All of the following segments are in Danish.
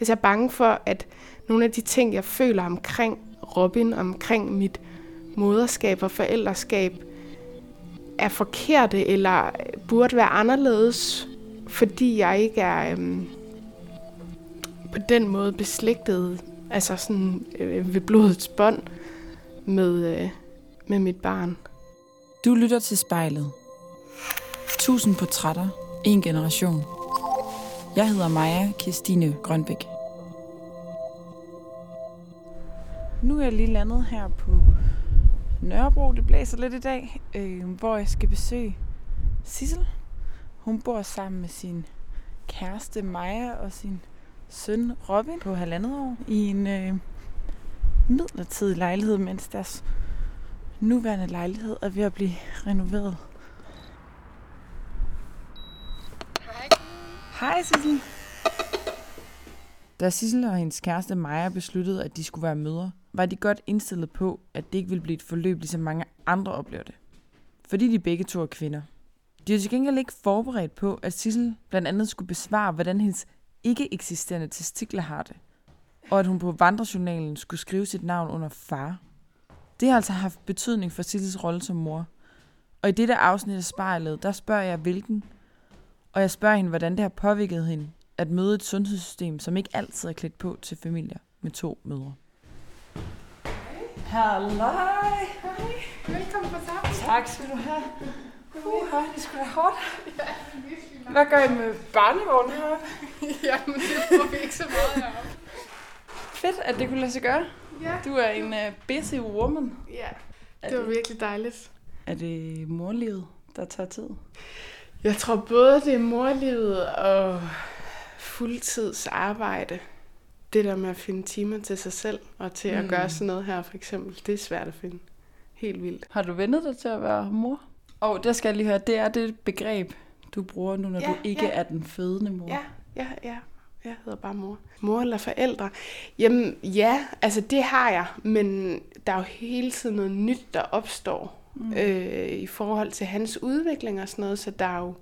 Altså jeg er bange for, at nogle af de ting, jeg føler omkring Robin, omkring mit moderskab og forældreskab, er forkerte eller burde være anderledes, fordi jeg ikke er øhm, på den måde beslægtet, altså sådan øh, ved blodets bånd med, øh, med mit barn. Du lytter til spejlet. Tusind portrætter, en generation. Jeg hedder Maja Kirstine Grønbæk. Nu er jeg lige landet her på Nørrebro. Det blæser lidt i dag, øh, hvor jeg skal besøge Sissel. Hun bor sammen med sin kæreste Maja og sin søn Robin på halvandet år i en øh, midlertidig lejlighed, mens deres nuværende lejlighed er ved at blive renoveret. Hej Sissel. Da Sissel og hendes kæreste Maja besluttede, at de skulle være mødre, var de godt indstillet på, at det ikke ville blive et forløb, ligesom mange andre oplever det. Fordi de begge to er kvinder. De er til gengæld ikke forberedt på, at Sissel blandt andet skulle besvare, hvordan hendes ikke eksisterende testikler har det, og at hun på vandrejournalen skulle skrive sit navn under far. Det har altså haft betydning for Sissels rolle som mor. Og i dette afsnit af spejlet, der spørger jeg hvilken, og jeg spørger hende, hvordan det har påvirket hende at møde et sundhedssystem, som ikke altid er klædt på til familier med to mødre. Halløj! Hej. Velkommen på sammen. Tak skal du have. Uh, det skulle da hårdt. Hvad gør I med barnevognen heroppe? Jamen, det får vi ikke så meget heroppe. Fedt, at det kunne lade sig gøre. Ja. Du er en uh, busy woman. Ja, Er det var virkelig dejligt. Er det morlivet, der tager tid? Jeg tror både det er morlivet og fuldtidsarbejde. Det der med at finde timer til sig selv og til at Mm. gøre sådan noget her for eksempel, det er svært at finde. Helt vildt. Har du vendet dig til at være mor? Og oh, der skal jeg lige høre, det er det begreb, du bruger nu, når Ja, du ikke ja. er den fødende mor. Ja, ja, ja. Jeg hedder bare mor. Mor eller forældre? Jamen ja, altså det har jeg, men der er jo hele tiden noget nyt, der opstår mm. øh, i forhold til hans udvikling og sådan noget, så der er jo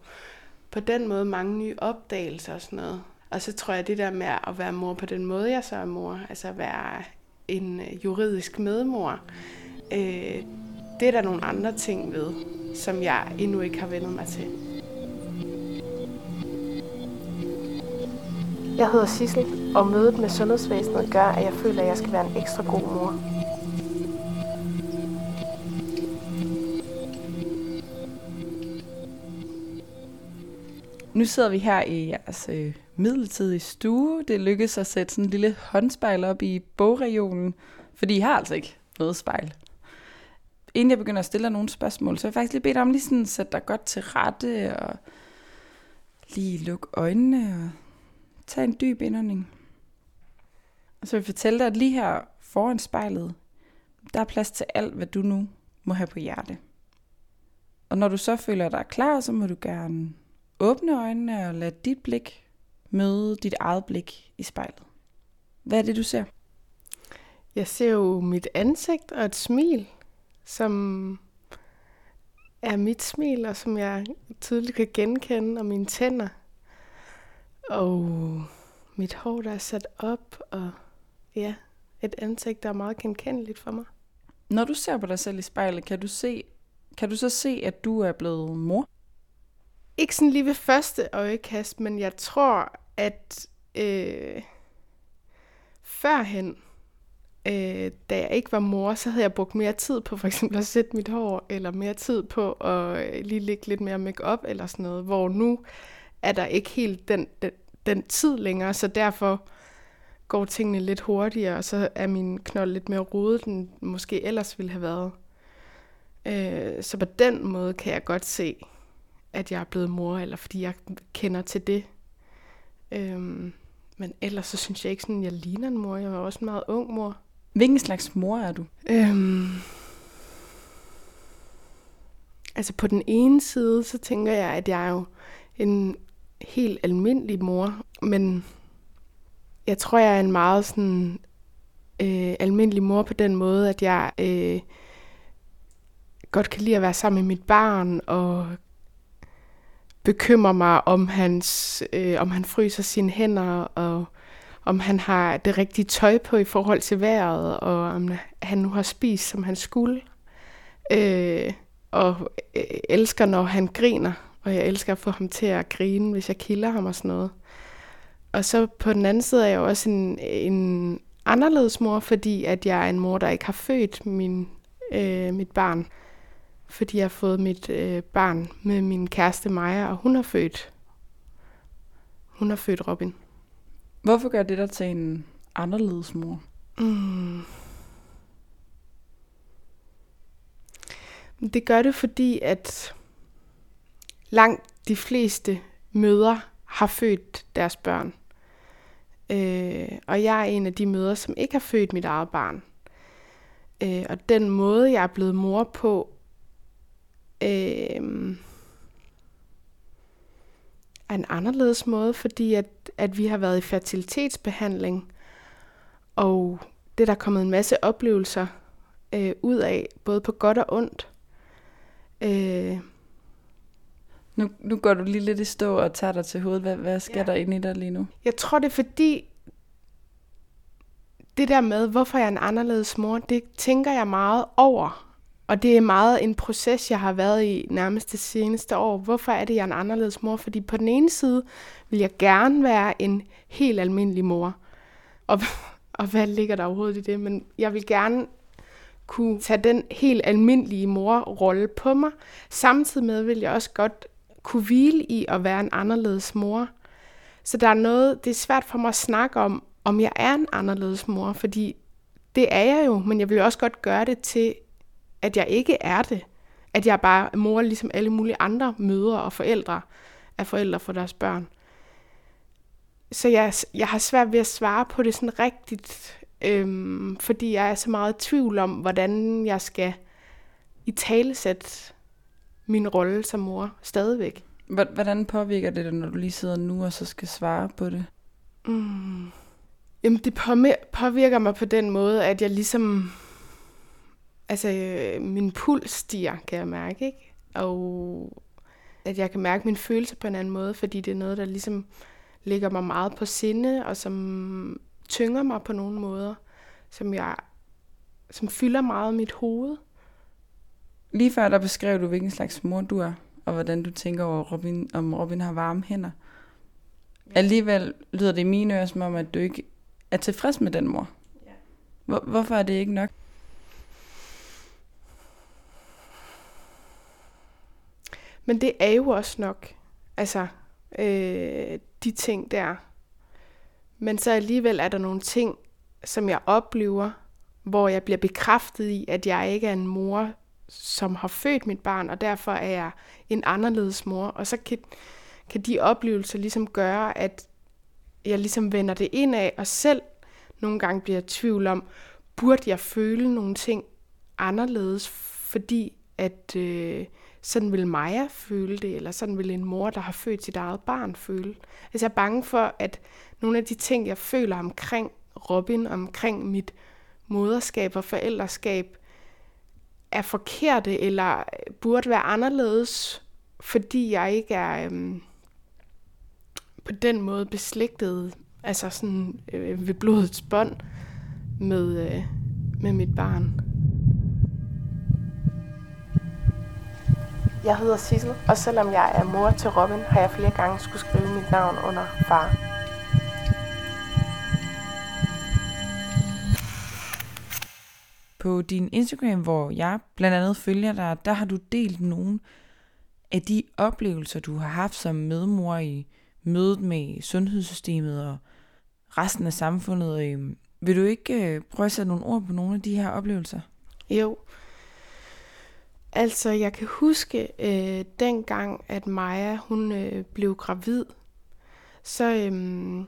på den måde mange nye opdagelser og sådan noget. Og så tror jeg, det der med at være mor på den måde, jeg så er mor, altså at være en øh, juridisk medmor, øh, det er der nogle andre ting ved, som jeg endnu ikke har vendt mig til. Jeg hedder Sissel, og mødet med sundhedsvæsenet gør, at jeg føler, at jeg skal være en ekstra god mor. Nu sidder vi her i jeres øh, midlertidige stue. Det lykkedes at sætte sådan en lille håndspejl op i bogregionen, fordi I har altså ikke noget spejl. Inden jeg begynder at stille dig nogle spørgsmål, så vil jeg faktisk lige bede dig om lige sådan at sætte dig godt til rette og lige lukke øjnene og tage en dyb indånding. Og så vil jeg fortælle dig, at lige her foran spejlet, der er plads til alt, hvad du nu må have på hjerte. Og når du så føler dig klar, så må du gerne åbne øjnene og lad dit blik møde dit eget blik i spejlet. Hvad er det, du ser? Jeg ser jo mit ansigt og et smil, som er mit smil, og som jeg tydeligt kan genkende, og mine tænder. Og mit hår, der er sat op, og ja, et ansigt, der er meget genkendeligt for mig. Når du ser på dig selv i spejlet, kan du, se, kan du så se, at du er blevet mor? Ikke sådan lige ved første øjekast, men jeg tror, at øh, førhen, øh, da jeg ikke var mor, så havde jeg brugt mere tid på for eksempel at sætte mit hår, eller mere tid på at øh, lige lægge lidt mere makeup eller sådan noget, hvor nu er der ikke helt den, den, den tid længere, så derfor går tingene lidt hurtigere, og så er min knold lidt mere rodet, end måske ellers ville have været. Øh, så på den måde kan jeg godt se, at jeg er blevet mor, eller fordi jeg kender til det. Øhm, men ellers så synes jeg ikke sådan, at jeg ligner en mor. Jeg var også en meget ung mor. Hvilken slags mor er du? Øhm, altså på den ene side, så tænker jeg, at jeg er jo en helt almindelig mor, men jeg tror, jeg er en meget sådan øh, almindelig mor på den måde, at jeg øh, godt kan lide at være sammen med mit barn og bekymre mig om hans, øh, om han fryser sine hænder og om han har det rigtige tøj på i forhold til vejret, og om han nu har spist, som han skulle. Øh, og øh, elsker, når han griner, og jeg elsker at få ham til at grine, hvis jeg kilder ham og sådan noget. Og så på den anden side er jeg også en, en anderledes mor, fordi at jeg er en mor, der ikke har født min, øh, mit barn. Fordi jeg har fået mit øh, barn med min kæreste Maja, og hun har født. Hun har født Robin. Hvorfor gør det dig til en anderledes mor? Mm. Det gør det, fordi at langt de fleste møder har født deres børn. Øh, og jeg er en af de møder, som ikke har født mit eget barn. Øh, og den måde, jeg er blevet mor på, øh, er en anderledes måde, fordi at, at vi har været i fertilitetsbehandling, og det der er kommet en masse oplevelser øh, ud af, både på godt og ondt. Øh, nu, nu går du lige lidt i stå og tager dig til hovedet. Hvad, hvad sker ja. der inde i dig lige nu? Jeg tror, det er fordi, det der med, hvorfor jeg er en anderledes mor, det tænker jeg meget over. Og det er meget en proces, jeg har været i nærmest det seneste år. Hvorfor er det, jeg er en anderledes mor? Fordi på den ene side vil jeg gerne være en helt almindelig mor. Og, og hvad ligger der overhovedet i det? Men jeg vil gerne kunne tage den helt almindelige morrolle på mig. Samtidig med vil jeg også godt kunne hvile i at være en anderledes mor. Så der er noget, det er svært for mig at snakke om, om jeg er en anderledes mor, fordi det er jeg jo, men jeg vil også godt gøre det til, at jeg ikke er det. At jeg bare er mor ligesom alle mulige andre mødre og forældre er forældre for deres børn. Så jeg, jeg har svært ved at svare på det sådan rigtigt, øhm, fordi jeg er så meget i tvivl om, hvordan jeg skal i talesætte min rolle som mor stadigvæk. Hvordan påvirker det dig, når du lige sidder nu og så skal svare på det? Mm. Jamen, det påvirker mig på den måde, at jeg ligesom... Altså, min puls stiger, kan jeg mærke, ikke? Og at jeg kan mærke min følelse på en anden måde, fordi det er noget, der ligesom ligger mig meget på sinde, og som tynger mig på nogle måder, som jeg som fylder meget mit hoved. Lige før der beskrev du, hvilken slags mor du er, og hvordan du tænker over, Robin, om Robin har varme hænder. Alligevel lyder det i mine ører som om, at du ikke er tilfreds med den mor. Hvor, hvorfor er det ikke nok? Men det er jo også nok. Altså, øh, de ting der. Men så alligevel er der nogle ting, som jeg oplever, hvor jeg bliver bekræftet i, at jeg ikke er en mor, som har født mit barn, og derfor er jeg en anderledes mor. Og så kan, kan de oplevelser ligesom gøre, at jeg ligesom vender det ind af, og selv nogle gange bliver jeg tvivl om, burde jeg føle nogle ting anderledes, fordi at øh, sådan vil Maja føle det, eller sådan vil en mor, der har født sit eget barn føle. Altså jeg er bange for, at nogle af de ting, jeg føler omkring Robin, omkring mit moderskab og forældreskab, er forkerte, eller burde være anderledes, fordi jeg ikke er øhm, på den måde beslægtet, altså sådan øh, ved blodets bånd med, øh, med mit barn. Jeg hedder Sissel, og selvom jeg er mor til Robin, har jeg flere gange skulle skrive mit navn under far. På din Instagram, hvor jeg blandt andet følger dig, der har du delt nogle af de oplevelser, du har haft som medmor i mødet med sundhedssystemet og resten af samfundet. Øhm, vil du ikke øh, prøve at sætte nogle ord på nogle af de her oplevelser? Jo, Altså, jeg kan huske øh, dengang, at Maja hun øh, blev gravid, så, øh,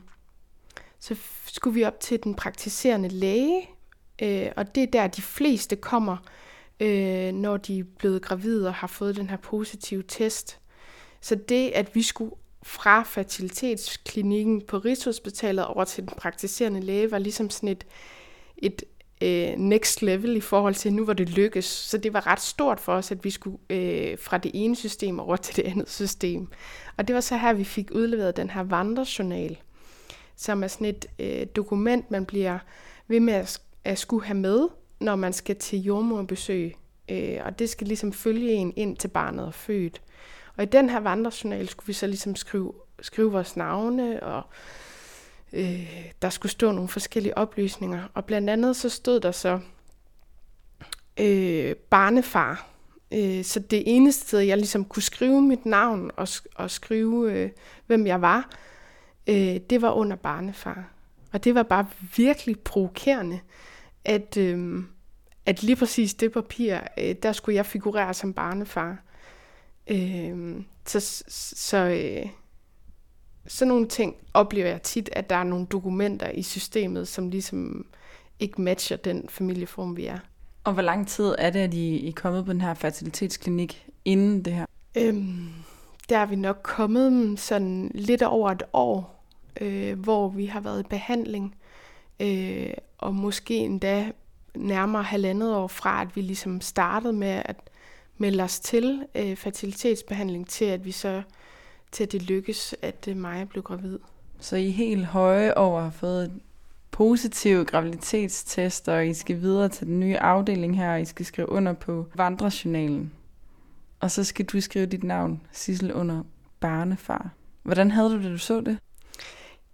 så skulle vi op til den praktiserende læge, øh, og det er der, de fleste kommer, øh, når de er blevet gravide og har fået den her positive test. Så det, at vi skulle fra fertilitetsklinikken på Rigshospitalet over til den praktiserende læge, var ligesom sådan et, et øh, next level i forhold til, nu hvor det lykkes. Så det var ret stort for os, at vi skulle øh, fra det ene system over til det andet system. Og det var så her, vi fik udleveret den her vandrejournal, som er sådan et øh, dokument, man bliver ved med at, at skulle have med, når man skal til jordmorbesøg. Øh, og det skal ligesom følge en ind til barnet er født. Og i den her vandrejournal skulle vi så ligesom skrive, skrive vores navne, og øh, der skulle stå nogle forskellige oplysninger. Og blandt andet så stod der så øh, barnefar. Øh, så det eneste sted, jeg ligesom kunne skrive mit navn og, og skrive, øh, hvem jeg var, øh, det var under barnefar. Og det var bare virkelig provokerende, at, øh, at lige præcis det papir, øh, der skulle jeg figurere som barnefar. Øh, så så øh, sådan nogle ting oplever jeg tit, at der er nogle dokumenter i systemet, som ligesom ikke matcher den familieform, vi er. Og hvor lang tid er det, at I er kommet på den her fertilitetsklinik inden det her? Øhm, der er vi nok kommet sådan lidt over et år, øh, hvor vi har været i behandling, øh, og måske endda nærmere halvandet år fra, at vi ligesom startede med at melde os til øh, fertilitetsbehandling, til at vi så til at det lykkes, at øh, Maja blev gravid. Så I er helt høje over har fået positiv graviditetstest, og I skal videre til den nye afdeling her, og I skal skrive under på vandrejournalen. Og så skal du skrive dit navn, Sissel, under barnefar. Hvordan havde du det, du så det?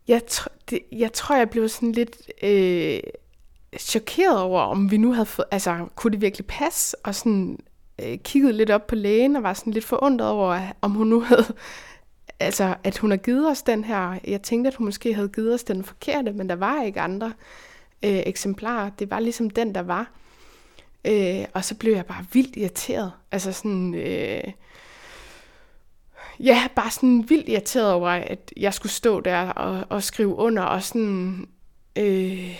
Jeg, tr- det, jeg tror, jeg blev sådan lidt øh, chokeret over, om vi nu havde fået, altså kunne det virkelig passe, og sådan øh, kiggede lidt op på lægen, og var sådan lidt forundret over, om hun nu havde, altså at hun har givet os den her, jeg tænkte, at hun måske havde givet os den forkerte, men der var ikke andre øh, eksemplarer, det var ligesom den, der var. Øh, og så blev jeg bare vildt irriteret, altså sådan... Øh, ja, bare sådan vildt irriteret over, at jeg skulle stå der og, og skrive under, og sådan, øh,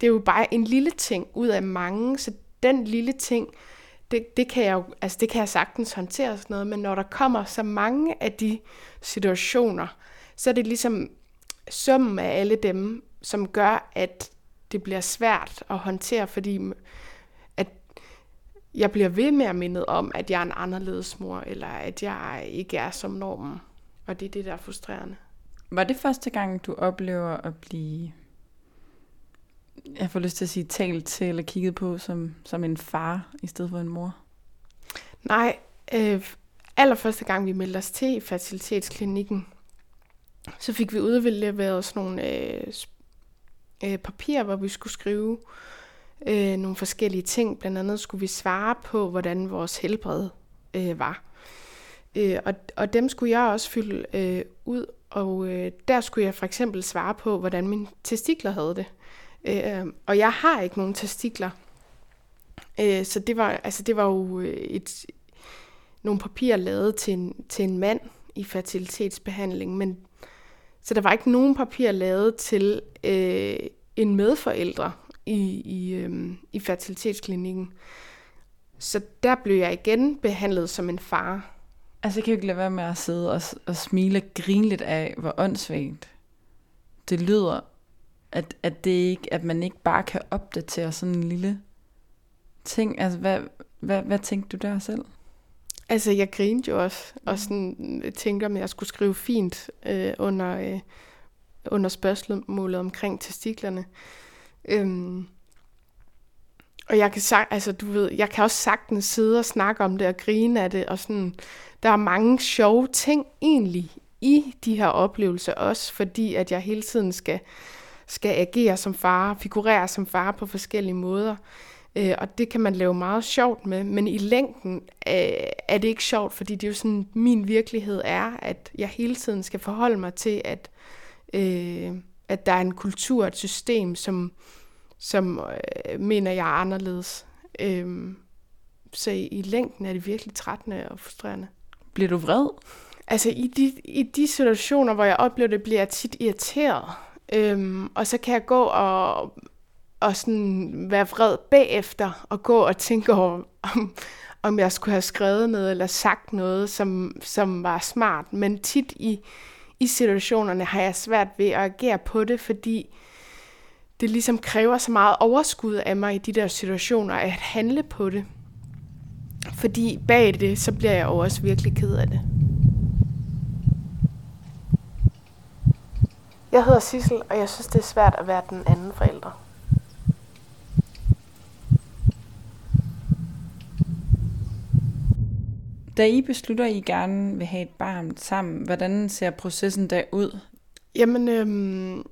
det er jo bare en lille ting ud af mange, så den lille ting, det, det, kan jeg jo, altså det kan jeg sagtens håndtere sådan noget, men når der kommer så mange af de situationer, så er det ligesom summen af alle dem, som gør, at det bliver svært at håndtere, fordi at jeg bliver ved med at minde om, at jeg er en anderledes mor, eller at jeg ikke er som normen. Og det er det, der er frustrerende. Var det første gang, du oplever at blive, jeg får lyst til at sige, talt til eller kigget på som, som en far i stedet for en mor? Nej, øh, allerførste gang vi meldte os til i fertilitetsklinikken, så fik vi udleveret sådan nogle øh, øh, papirer, hvor vi skulle skrive øh, nogle forskellige ting. Blandt andet skulle vi svare på, hvordan vores helbred øh, var. Øh, og, og dem skulle jeg også fylde øh, ud, og øh, der skulle jeg for eksempel svare på, hvordan mine testikler havde det. Øh, og jeg har ikke nogen testikler. Øh, så det var, altså det var jo øh, et, nogle papirer lavet til en, til en mand i fertilitetsbehandling, men så der var ikke nogen papir lavet til øh, en medforældre i, i, øh, i fertilitetsklinikken. Så der blev jeg igen behandlet som en far. Altså, jeg kan jo ikke lade være med at sidde og, og smile og grine lidt af, hvor åndssvagt det lyder, at, at, det ikke, at man ikke bare kan opdatere sådan en lille ting. Altså, hvad, hvad, hvad tænkte du der selv? Altså, jeg grinede jo også, og sådan tænkte, om jeg skulle skrive fint øh, under, øh, under spørgsmålet omkring testiklerne. Øhm, og jeg kan, sagt, altså, du ved, jeg kan også sagtens sidde og snakke om det og grine af det, og sådan, der er mange sjove ting egentlig i de her oplevelser også, fordi at jeg hele tiden skal, skal agere som far, figurere som far på forskellige måder. Øh, og det kan man lave meget sjovt med, men i længden øh, er det ikke sjovt, fordi det er jo sådan, min virkelighed er, at jeg hele tiden skal forholde mig til, at, øh, at der er en kultur, et system, som, som øh, mener, jeg er anderledes. Øh, så i, i længden er det virkelig trættende og frustrerende. Bliver du vred? Altså i de, i de situationer, hvor jeg oplever det, bliver jeg tit irriteret. Øhm, og så kan jeg gå og og sådan være vred bagefter og gå og tænke over, om, om jeg skulle have skrevet noget eller sagt noget, som, som var smart. Men tit i, i situationerne har jeg svært ved at agere på det, fordi det ligesom kræver så meget overskud af mig i de der situationer at handle på det. Fordi bag det, så bliver jeg jo også virkelig ked af det. Jeg hedder Sissel, og jeg synes, det er svært at være den anden forælder. Da I beslutter, at I gerne vil have et barn sammen, hvordan ser processen der ud? Jamen, øhm,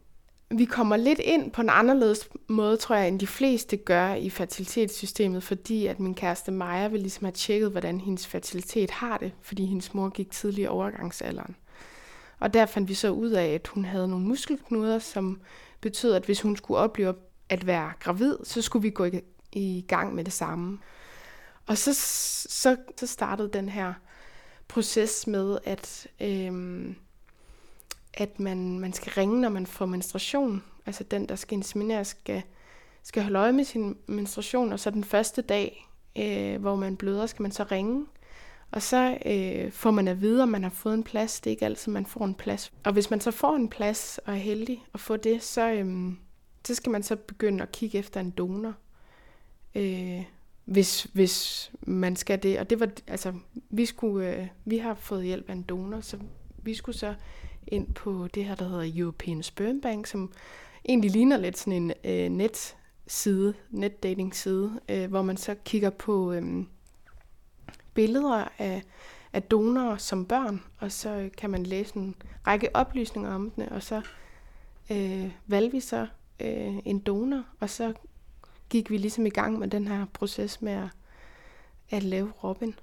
vi kommer lidt ind på en anderledes måde, tror jeg, end de fleste gør i fertilitetssystemet, fordi at min kæreste Maja vil ligesom have tjekket, hvordan hendes fertilitet har det, fordi hendes mor gik tidlig i overgangsalderen. Og der fandt vi så ud af, at hun havde nogle muskelknuder, som betød, at hvis hun skulle opleve at være gravid, så skulle vi gå i, gang med det samme. Og så, så, så startede den her proces med, at, øhm, at man, man skal ringe, når man får menstruation. Altså den, der skal insemineres, skal, skal holde øje med sin menstruation, og så den første dag, øh, hvor man bløder, skal man så ringe. Og så øh, får man at vide, om man har fået en plads. Det er ikke altid, man får en plads. Og hvis man så får en plads og er heldig at få det, så, øh, så skal man så begynde at kigge efter en donor. Øh, hvis, hvis man skal det. Og det var, altså, vi, skulle, øh, vi har fået hjælp af en donor, så vi skulle så ind på det her, der hedder European Sperm Bank, som egentlig ligner lidt sådan en øh, netside, netdating-side, øh, hvor man så kigger på øh, billeder af, af donorer som børn, og så kan man læse en række oplysninger om dem, og så øh, valgte vi så øh, en donor, og så gik vi ligesom i gang med den her proces med at, at lave Robin.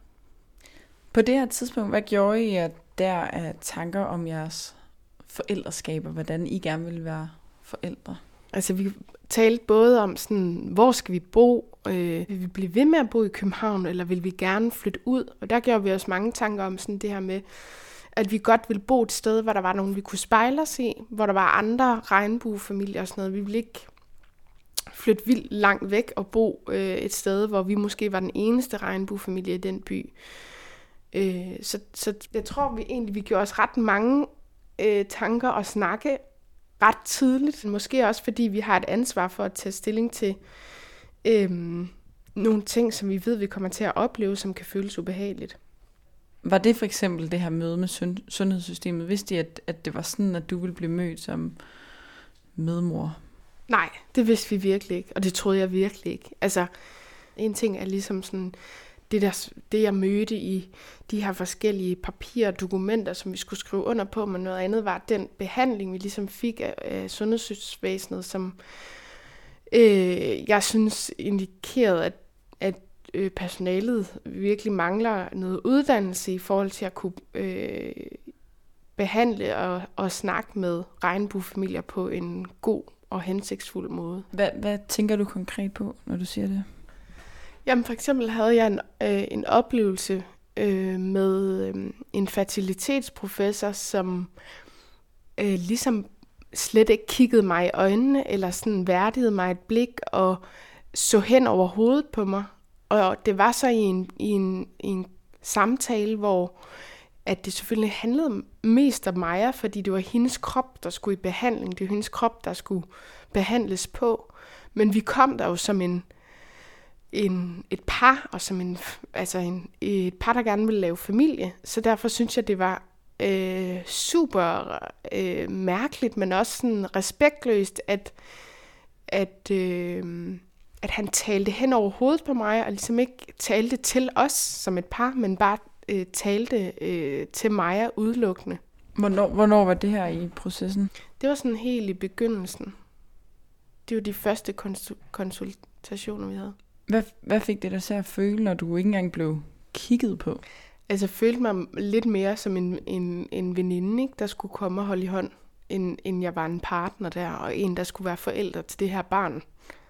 På det her tidspunkt, hvad gjorde I, at der er tanker om jeres forældreskab, og hvordan I gerne vil være forældre? Altså vi talte både om sådan, hvor skal vi bo? Øh, vil vi blive ved med at bo i København, eller vil vi gerne flytte ud? Og der gjorde vi os mange tanker om sådan det her med, at vi godt ville bo et sted, hvor der var nogen, vi kunne spejle os i, hvor der var andre regnbuefamilier og sådan noget. Vi ville ikke flytte vildt langt væk og bo øh, et sted, hvor vi måske var den eneste regnbuefamilie i den by. Øh, så, så jeg tror vi egentlig, vi gjorde os ret mange øh, tanker og snakke ret tidligt. Måske også fordi vi har et ansvar for at tage stilling til øh, nogle ting, som vi ved, vi kommer til at opleve, som kan føles ubehageligt. Var det for eksempel det her møde med sundhedssystemet? Vidste I, at, at det var sådan, at du ville blive mødt som medmor? Nej, det vidste vi virkelig ikke, og det troede jeg virkelig ikke. Altså, en ting er ligesom sådan, det, der, det jeg mødte i de her forskellige papirer og dokumenter, som vi skulle skrive under på, men noget andet var den behandling, vi ligesom fik af, af sundhedsvæsenet, som øh, jeg synes indikerede, at, at øh, personalet virkelig mangler noget uddannelse i forhold til at kunne øh, behandle og, og snakke med regnbuefamilier på en god og hensigtsfuld måde. Hvad, hvad tænker du konkret på, når du siger det? Jamen for eksempel havde jeg en, øh, en oplevelse øh, med øh, en fertilitetsprofessor, som øh, ligesom slet ikke kiggede mig i øjnene, eller sådan værdigede mig et blik, og så hen over hovedet på mig. Og det var så i en, i en, i en samtale, hvor at det selvfølgelig handlede mest om Maja, fordi det var hendes krop, der skulle i behandling. Det var hendes krop, der skulle behandles på. Men vi kom der jo som en, en, et par, og som en, altså en, et par, der gerne ville lave familie. Så derfor synes jeg, det var øh, super øh, mærkeligt, men også sådan respektløst, at, at, øh, at han talte hen over hovedet på mig, og ligesom ikke talte til os som et par, men bare øh, talte øh, til Maja udelukkende. Hvornår, hvornår var det her i processen? Det var sådan helt i begyndelsen. Det var de første konsultationer, vi havde. Hvad, hvad fik det dig til at føle, når du ikke engang blev kigget på? Altså, jeg følte mig lidt mere som en, en, en veninde, ikke, der skulle komme og holde i hånd, end, end jeg var en partner der, og en, der skulle være forældre til det her barn,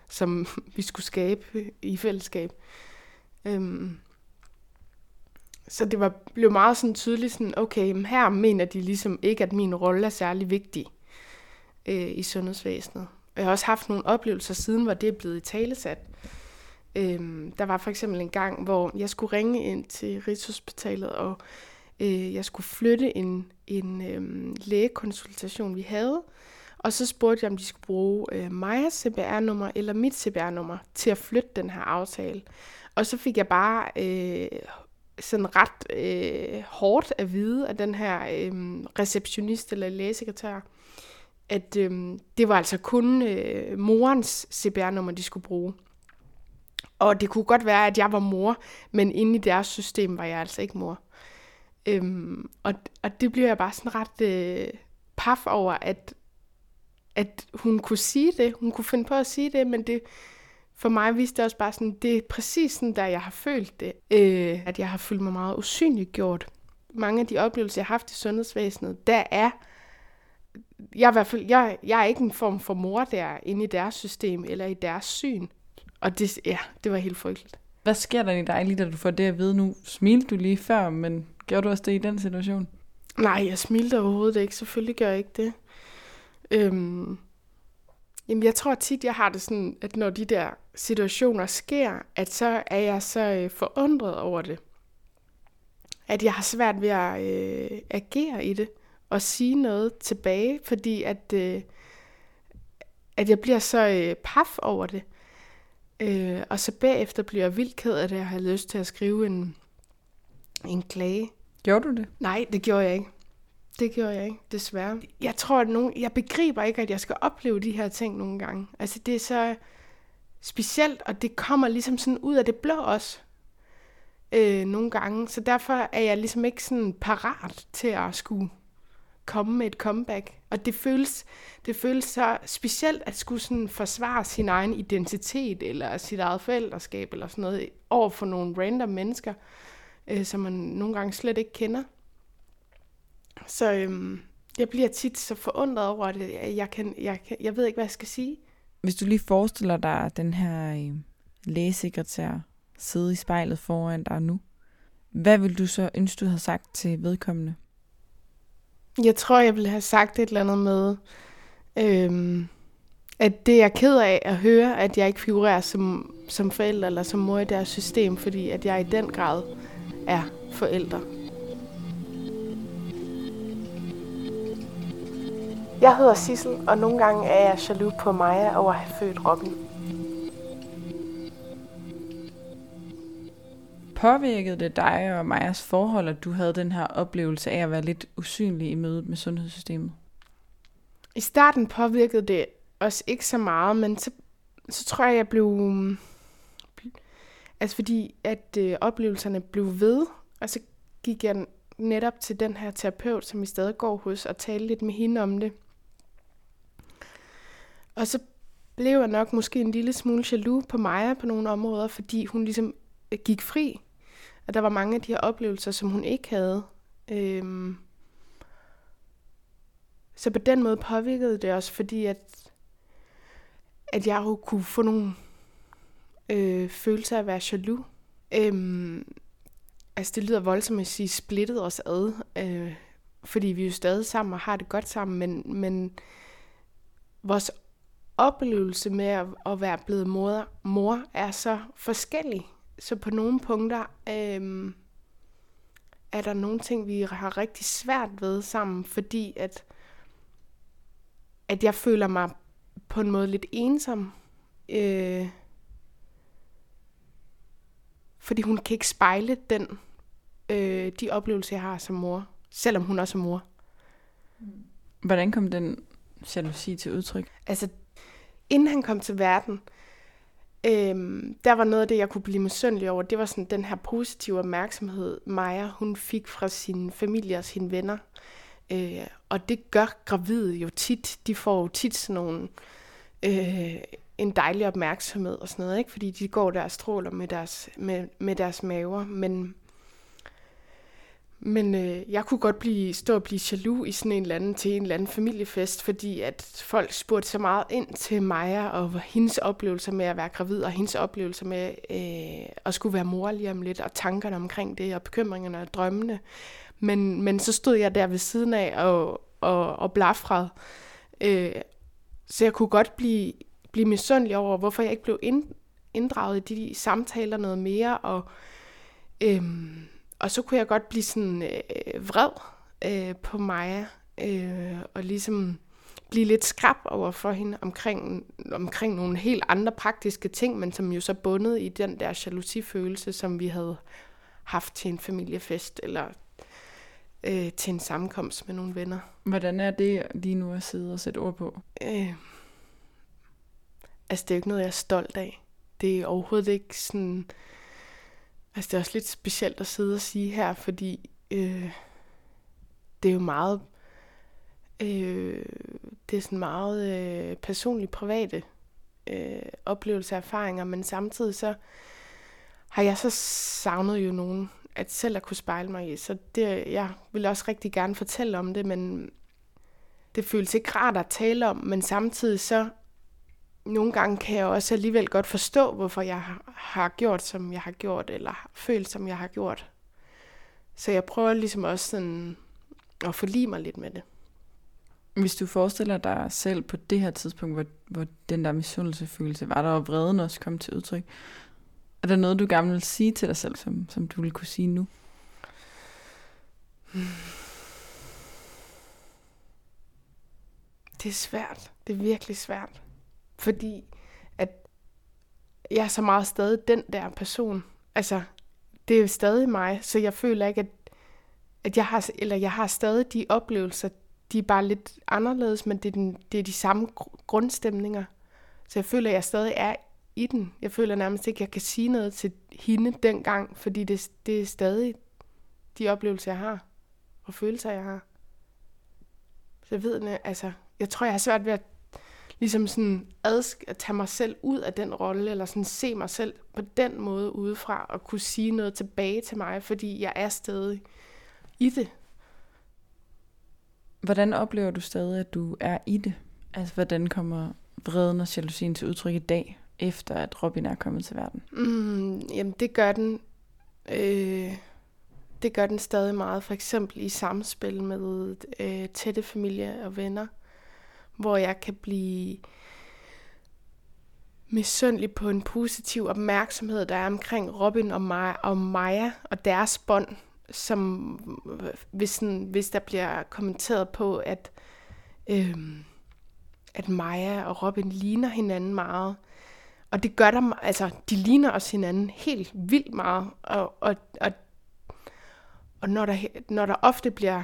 som vi skulle skabe i fællesskab. Øhm, så det var, blev meget sådan tydeligt, sådan, okay, her mener de ligesom ikke, at min rolle er særlig vigtig øh, i sundhedsvæsenet. Jeg har også haft nogle oplevelser siden, hvor det er blevet i talesat. Øhm, der var for eksempel en gang, hvor jeg skulle ringe ind til Rigshospitalet, og øh, jeg skulle flytte en, en øhm, lægekonsultation, vi havde. Og så spurgte jeg, om de skulle bruge øh, Majas CPR-nummer eller mit CPR-nummer til at flytte den her aftale. Og så fik jeg bare øh, sådan ret øh, hårdt at vide af den her øh, receptionist eller lægesekretær, at øh, det var altså kun øh, morens CPR-nummer, de skulle bruge. Og det kunne godt være, at jeg var mor, men inde i deres system var jeg altså ikke mor. Øhm, og, og det bliver jeg bare sådan ret øh, paf over, at, at hun kunne sige det. Hun kunne finde på at sige det, men det, for mig viste det også bare sådan, det er præcis sådan, der jeg har følt det. Øh, at jeg har følt mig meget usynligt gjort. Mange af de oplevelser, jeg har haft i sundhedsvæsenet, der er jeg er, i hvert fald, jeg, jeg er ikke en form for mor der inde i deres system eller i deres syn. Og det, ja, det var helt frygteligt. Hvad sker der i dig lige, da du får det at vide nu? Smilte du lige før, men gjorde du også det i den situation? Nej, jeg smilte overhovedet ikke. Selvfølgelig gør jeg ikke det. Øhm, jamen, jeg tror tit, jeg har det sådan, at når de der situationer sker, at så er jeg så øh, forundret over det. At jeg har svært ved at øh, agere i det og sige noget tilbage, fordi at, øh, at jeg bliver så øh, paf over det. Øh, og så bagefter bliver jeg vildt ked af det, og har lyst til at skrive en, en klage. Gjorde du det? Nej, det gjorde jeg ikke. Det gjorde jeg ikke, desværre. Jeg tror, at nogen, jeg begriber ikke, at jeg skal opleve de her ting nogle gange. Altså, det er så specielt, og det kommer ligesom sådan ud af det blå også øh, nogle gange. Så derfor er jeg ligesom ikke sådan parat til at skulle komme med et comeback. Og det føles, det føles så specielt at skulle sådan forsvare sin egen identitet, eller sit eget forældreskab, eller sådan noget, over for nogle random mennesker, øh, som man nogle gange slet ikke kender. Så øhm, jeg bliver tit så forundret over det. Øh, jeg, kan, jeg, kan, jeg ved ikke, hvad jeg skal sige. Hvis du lige forestiller dig den her øh, lægesekretær sidde i spejlet foran dig nu, hvad vil du så ønske, du havde sagt til vedkommende? Jeg tror, jeg ville have sagt et eller andet med, øhm, at det er ked af at høre, at jeg ikke figurerer som, som forælder eller som mor i deres system, fordi at jeg i den grad er forælder. Jeg hedder Sissel, og nogle gange er jeg jaloux på Maja over at have født Robin. Påvirkede det dig og Majas forhold, at du havde den her oplevelse af at være lidt usynlig i mødet med sundhedssystemet? I starten påvirkede det os ikke så meget, men så, så tror jeg, jeg blev... Altså fordi, at øh, oplevelserne blev ved, og så gik jeg netop til den her terapeut, som vi stadig går hos, og talte lidt med hende om det. Og så blev jeg nok måske en lille smule jaloux på Maja på nogle områder, fordi hun ligesom øh, gik fri at der var mange af de her oplevelser, som hun ikke havde. Øhm så på den måde påvirkede det også, fordi at, at jeg jo kunne få nogle øh, følelser af at være jaloux. Øhm altså det lyder voldsomt at sige splittet os ad, øh, fordi vi er jo stadig sammen og har det godt sammen, men, men vores oplevelse med at, at være blevet mor, mor er så forskellig. Så på nogle punkter øh, er der nogle ting, vi har rigtig svært ved sammen, fordi at, at jeg føler mig på en måde lidt ensom. Øh, fordi hun kan ikke spejle den, øh, de oplevelser, jeg har som mor, selvom hun også er mor. Hvordan kom den jalousi til udtryk? Altså, inden han kom til verden, øhm, der var noget af det, jeg kunne blive misundelig over. Det var sådan den her positive opmærksomhed, Maja, hun fik fra sin familie og sine venner. Øh, og det gør gravide jo tit. De får jo tit sådan nogle, øh, en dejlig opmærksomhed og sådan noget, ikke? fordi de går der og stråler med deres, med, med deres maver. Men men øh, jeg kunne godt blive, stå og blive jaloux i sådan en eller anden, til en eller anden familiefest, fordi at folk spurgte så meget ind til Maja og hendes oplevelser med at være gravid, og hendes oplevelser med øh, at skulle være mor lige om lidt, og tankerne omkring det, og bekymringerne og drømmene. Men, men så stod jeg der ved siden af og, og, og blafrede. Øh, så jeg kunne godt blive, blive misundelig over, hvorfor jeg ikke blev ind, inddraget i de samtaler noget mere, og... Øh, og så kunne jeg godt blive sådan øh, vred øh, på Maja, øh, og ligesom blive lidt skrab over for hende omkring, omkring nogle helt andre praktiske ting, men som jo så bundet i den der jalousifølelse, som vi havde haft til en familiefest, eller øh, til en sammenkomst med nogle venner. Hvordan er det lige nu at sidde og sætte ord på? Øh, altså, det er jo ikke noget, jeg er stolt af. Det er overhovedet ikke sådan... Altså, det er også lidt specielt at sidde og sige her, fordi øh, det er jo meget... Øh, det er sådan meget øh, personligt private øh, oplevelser og erfaringer, men samtidig så har jeg så savnet jo nogen, at selv at kunne spejle mig i. Så det, jeg vil også rigtig gerne fortælle om det, men det føles ikke rart at tale om, men samtidig så nogle gange kan jeg også alligevel godt forstå, hvorfor jeg har gjort, som jeg har gjort, eller følt, som jeg har gjort. Så jeg prøver ligesom også sådan at forlige mig lidt med det. Hvis du forestiller dig selv på det her tidspunkt, hvor, hvor den der misundelsefølelse var der, og vreden også kom til udtryk, er der noget, du gerne vil sige til dig selv, som, som du vil kunne sige nu? Det er svært. Det er virkelig svært. Fordi at jeg er så meget stadig den der person. Altså, det er jo stadig mig, så jeg føler ikke, at, at jeg har, eller jeg har stadig de oplevelser, de er bare lidt anderledes, men det er, den, det er de samme grundstemninger. Så jeg føler, at jeg stadig er i den. Jeg føler nærmest ikke, at jeg kan sige noget til hende dengang, fordi det, det er stadig de oplevelser, jeg har, og følelser, jeg har. Så jeg ved, altså, jeg tror, jeg har svært ved at ligesom sådan adsk at tage mig selv ud af den rolle, eller sådan se mig selv på den måde udefra, og kunne sige noget tilbage til mig, fordi jeg er stadig i det. Hvordan oplever du stadig, at du er i det? Altså, hvordan kommer vreden og jalousien til udtryk i dag, efter at Robin er kommet til verden? Mm, jamen, det gør den... Øh, det gør den stadig meget, for eksempel i samspil med øh, tætte familie og venner, hvor jeg kan blive misundelig på en positiv opmærksomhed, der er omkring Robin og, mig, og Maja og deres bånd, som hvis, sådan, hvis der bliver kommenteret på, at, øhm, at Maja og Robin ligner hinanden meget, og det gør der, altså, de ligner også hinanden helt vildt meget. Og, og, og, og når, der, når der ofte bliver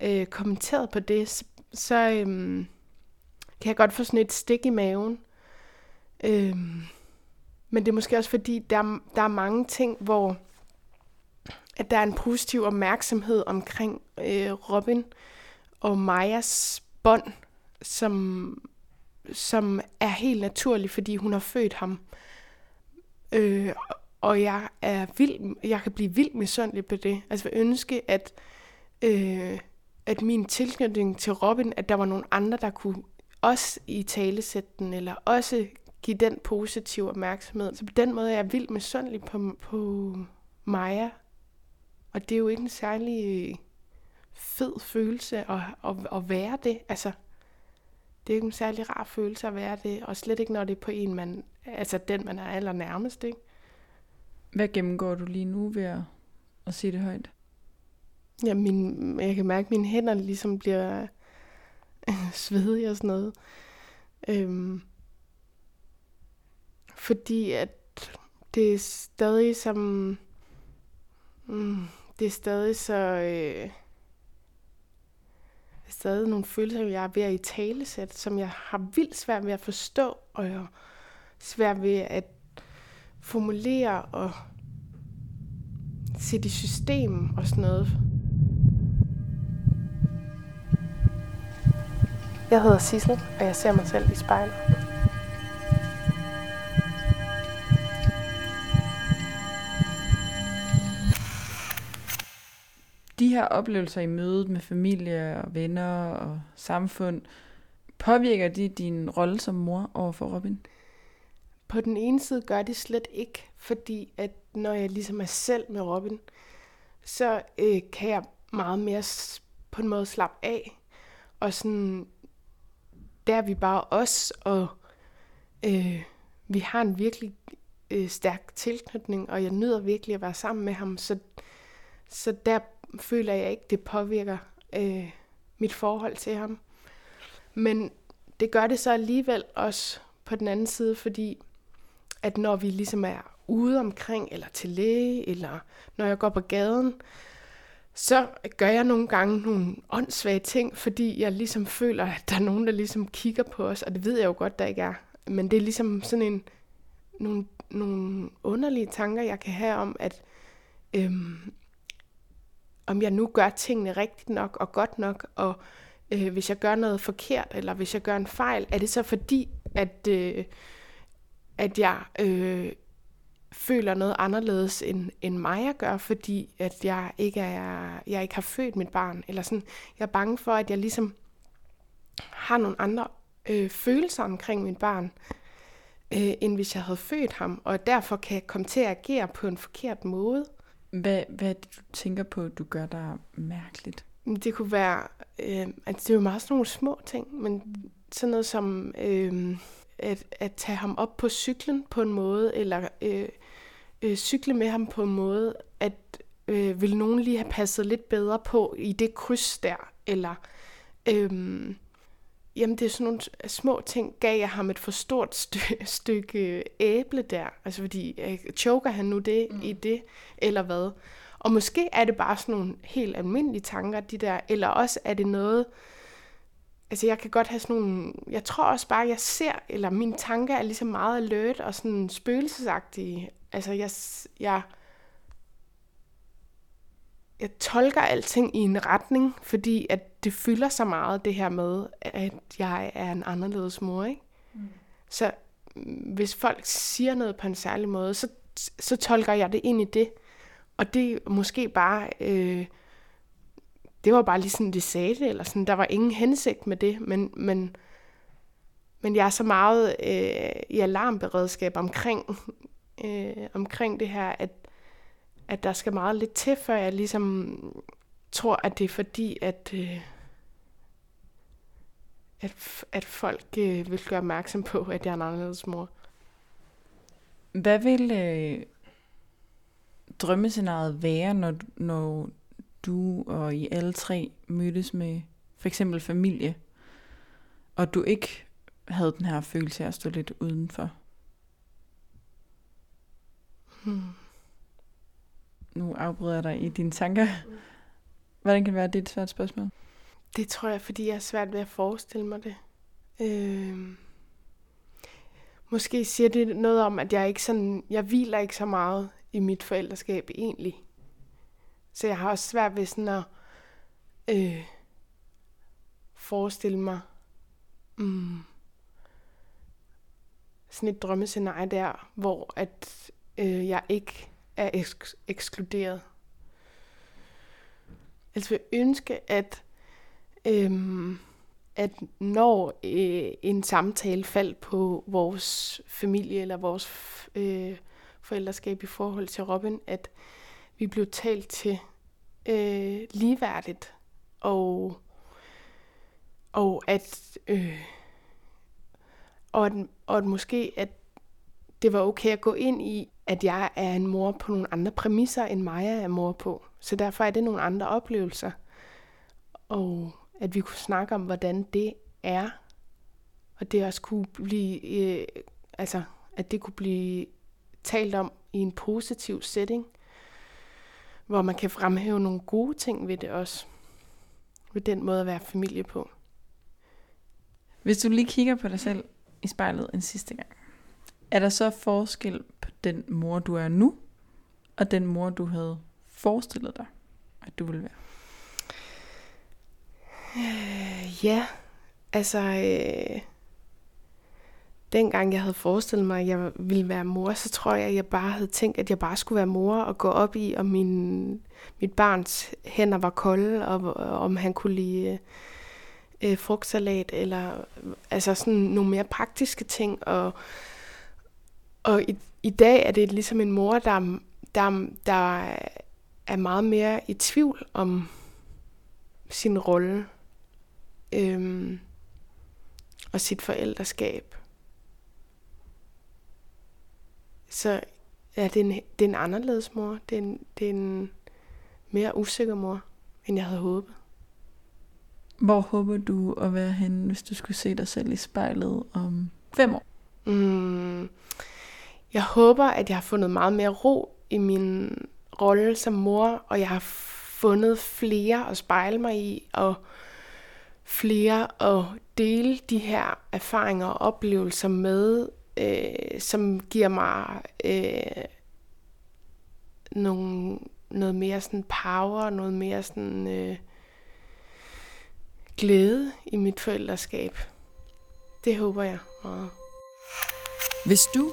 øh, kommenteret på det, så, så øhm, kan jeg godt få sådan et stik i maven. Øhm, men det er måske også fordi, der, der er mange ting, hvor at der er en positiv opmærksomhed omkring øh, Robin og Majas bånd, som, som er helt naturlig, fordi hun har født ham. Øh, og jeg er vild, jeg kan blive vildt misundelig på det. Altså jeg ønske, at, øh, at min tilknytning til Robin, at der var nogle andre, der kunne også i talesætte den, eller også give den positiv opmærksomhed. Så på den måde er jeg vildt misundelig på, på Maja. Og det er jo ikke en særlig fed følelse at, at, at være det. Altså, det er ikke en særlig rar følelse at være det, og slet ikke, når det er på en, man, altså den, man er allernærmest, ikke? Hvad gennemgår du lige nu ved at, at sige det højt? Ja, min, jeg kan mærke, at mine hænder ligesom bliver svedig og sådan noget. Øhm, fordi at det er stadig som... Mm, det er stadig så... Øh, stadig nogle følelser, jeg er ved at i talesæt, som jeg har vildt svært ved at forstå, og jeg svært ved at formulere og sætte i system og sådan noget. Jeg hedder Sissel, og jeg ser mig selv i spejlet. de her oplevelser i mødet med familie og venner og samfund, påvirker de din rolle som mor over for Robin? På den ene side gør det slet ikke, fordi at når jeg ligesom er selv med Robin, så øh, kan jeg meget mere på en måde slappe af. Og sådan, der er vi bare os, og øh, vi har en virkelig øh, stærk tilknytning, og jeg nyder virkelig at være sammen med ham. Så, så der føler jeg ikke, det påvirker øh, mit forhold til ham. Men det gør det så alligevel også på den anden side, fordi at når vi ligesom er ude omkring, eller til læge, eller når jeg går på gaden, så gør jeg nogle gange nogle åndssvage ting, fordi jeg ligesom føler, at der er nogen, der ligesom kigger på os, og det ved jeg jo godt, der ikke er. Men det er ligesom sådan en, nogle, nogle underlige tanker, jeg kan have om, at øhm, om jeg nu gør tingene rigtigt nok og godt nok, og øh, hvis jeg gør noget forkert, eller hvis jeg gør en fejl, er det så fordi, at, øh, at jeg øh, føler noget anderledes end, end mig jeg gør, fordi at jeg ikke, er, jeg ikke har født mit barn. Eller sådan, jeg er bange for, at jeg ligesom har nogle andre øh, følelser omkring mit barn, øh, end hvis jeg havde født ham. Og derfor kan jeg komme til at agere på en forkert måde. Hvad, hvad er det, du tænker på, du gør dig mærkeligt? Det kunne være, øh, altså det er jo meget sådan nogle små ting, men sådan noget som øh, at, at tage ham op på cyklen på en måde, eller øh, øh, cykle med ham på en måde, at øh, vil nogen lige have passet lidt bedre på i det kryds der, eller øh, jamen det er sådan nogle små ting, gav jeg ham et for stort stykke, stykke æble der, altså fordi øh, choker han nu det mm. i det, eller hvad? Og måske er det bare sådan nogle helt almindelige tanker, de der, eller også er det noget, altså jeg kan godt have sådan nogle, jeg tror også bare, jeg ser, eller mine tanker er ligesom meget alert og sådan spøgelsesagtige. Altså jeg, jeg, jeg tolker alting i en retning, fordi at det fylder så meget det her med, at jeg er en anderledes mor, ikke? Mm. Så mm, hvis folk siger noget på en særlig måde, så, så tolker jeg det ind i det. Og det er måske bare, øh, det var bare lige sådan, de sagde det, eller sådan, der var ingen hensigt med det, men, men, men jeg er så meget øh, i alarmberedskab omkring, øh, omkring det her, at, at der skal meget lidt til, før jeg ligesom tror, at det er fordi, at, øh, at, at folk øh, vil gøre opmærksom på, at jeg er en anderledes mor. Hvad vil øh, drømmescenariet være, når, når du og I alle tre mødtes med for eksempel familie, og du ikke havde den her følelse af at stå lidt udenfor? Hmm. Nu afbryder jeg dig i dine tanker. Hvordan kan det være, at det er et svært spørgsmål? Det tror jeg, fordi jeg er svært ved at forestille mig det. Øh, måske siger det noget om, at jeg ikke sådan, jeg hviler ikke så meget i mit forældreskab egentlig. Så jeg har også svært ved sådan at øh, forestille mig mm, sådan et drømmescenarie der, hvor at øh, jeg ikke er eks- ekskluderet. Altså vil ønske, at, øh, at når øh, en samtale faldt på vores familie eller vores øh, forældreskab i forhold til Robin, at vi blev talt til øh, ligeværdigt, og, og at, øh, og at, og at måske, at det var okay at gå ind i, at jeg er en mor på nogle andre præmisser, end Maja er mor på. Så derfor er det nogle andre oplevelser. Og at vi kunne snakke om, hvordan det er. Og det også kunne blive, øh, altså, at det kunne blive talt om i en positiv setting hvor man kan fremhæve nogle gode ting ved det også. Ved den måde at være familie på. Hvis du lige kigger på dig selv i spejlet en sidste gang, er der så forskel på den mor, du er nu, og den mor, du havde forestillet dig, at du ville være? Øh, ja, altså... Øh, dengang jeg havde forestillet mig, at jeg ville være mor, så tror jeg, at jeg bare havde tænkt, at jeg bare skulle være mor og gå op i, om min, mit barns hænder var kolde, og, og om han kunne lide øh, frugtsalat, eller altså sådan nogle mere praktiske ting. Og, og i, i dag er det ligesom en mor, der, der, der er meget mere i tvivl om sin rolle øhm, og sit forældreskab. Så ja, det er en, det er en anderledes mor. Det er en, det er en mere usikker mor, end jeg havde håbet. Hvor håber du at være henne, hvis du skulle se dig selv i spejlet om fem år? Mm, jeg håber, at jeg har fundet meget mere ro i min rolle som mor, og jeg har fundet flere at spejle mig i, og flere at dele de her erfaringer og oplevelser med, øh, som giver mig øh, nogle, noget mere sådan power, noget mere sådan øh, glæde i mit forældreskab. Det håber jeg meget. Hvis du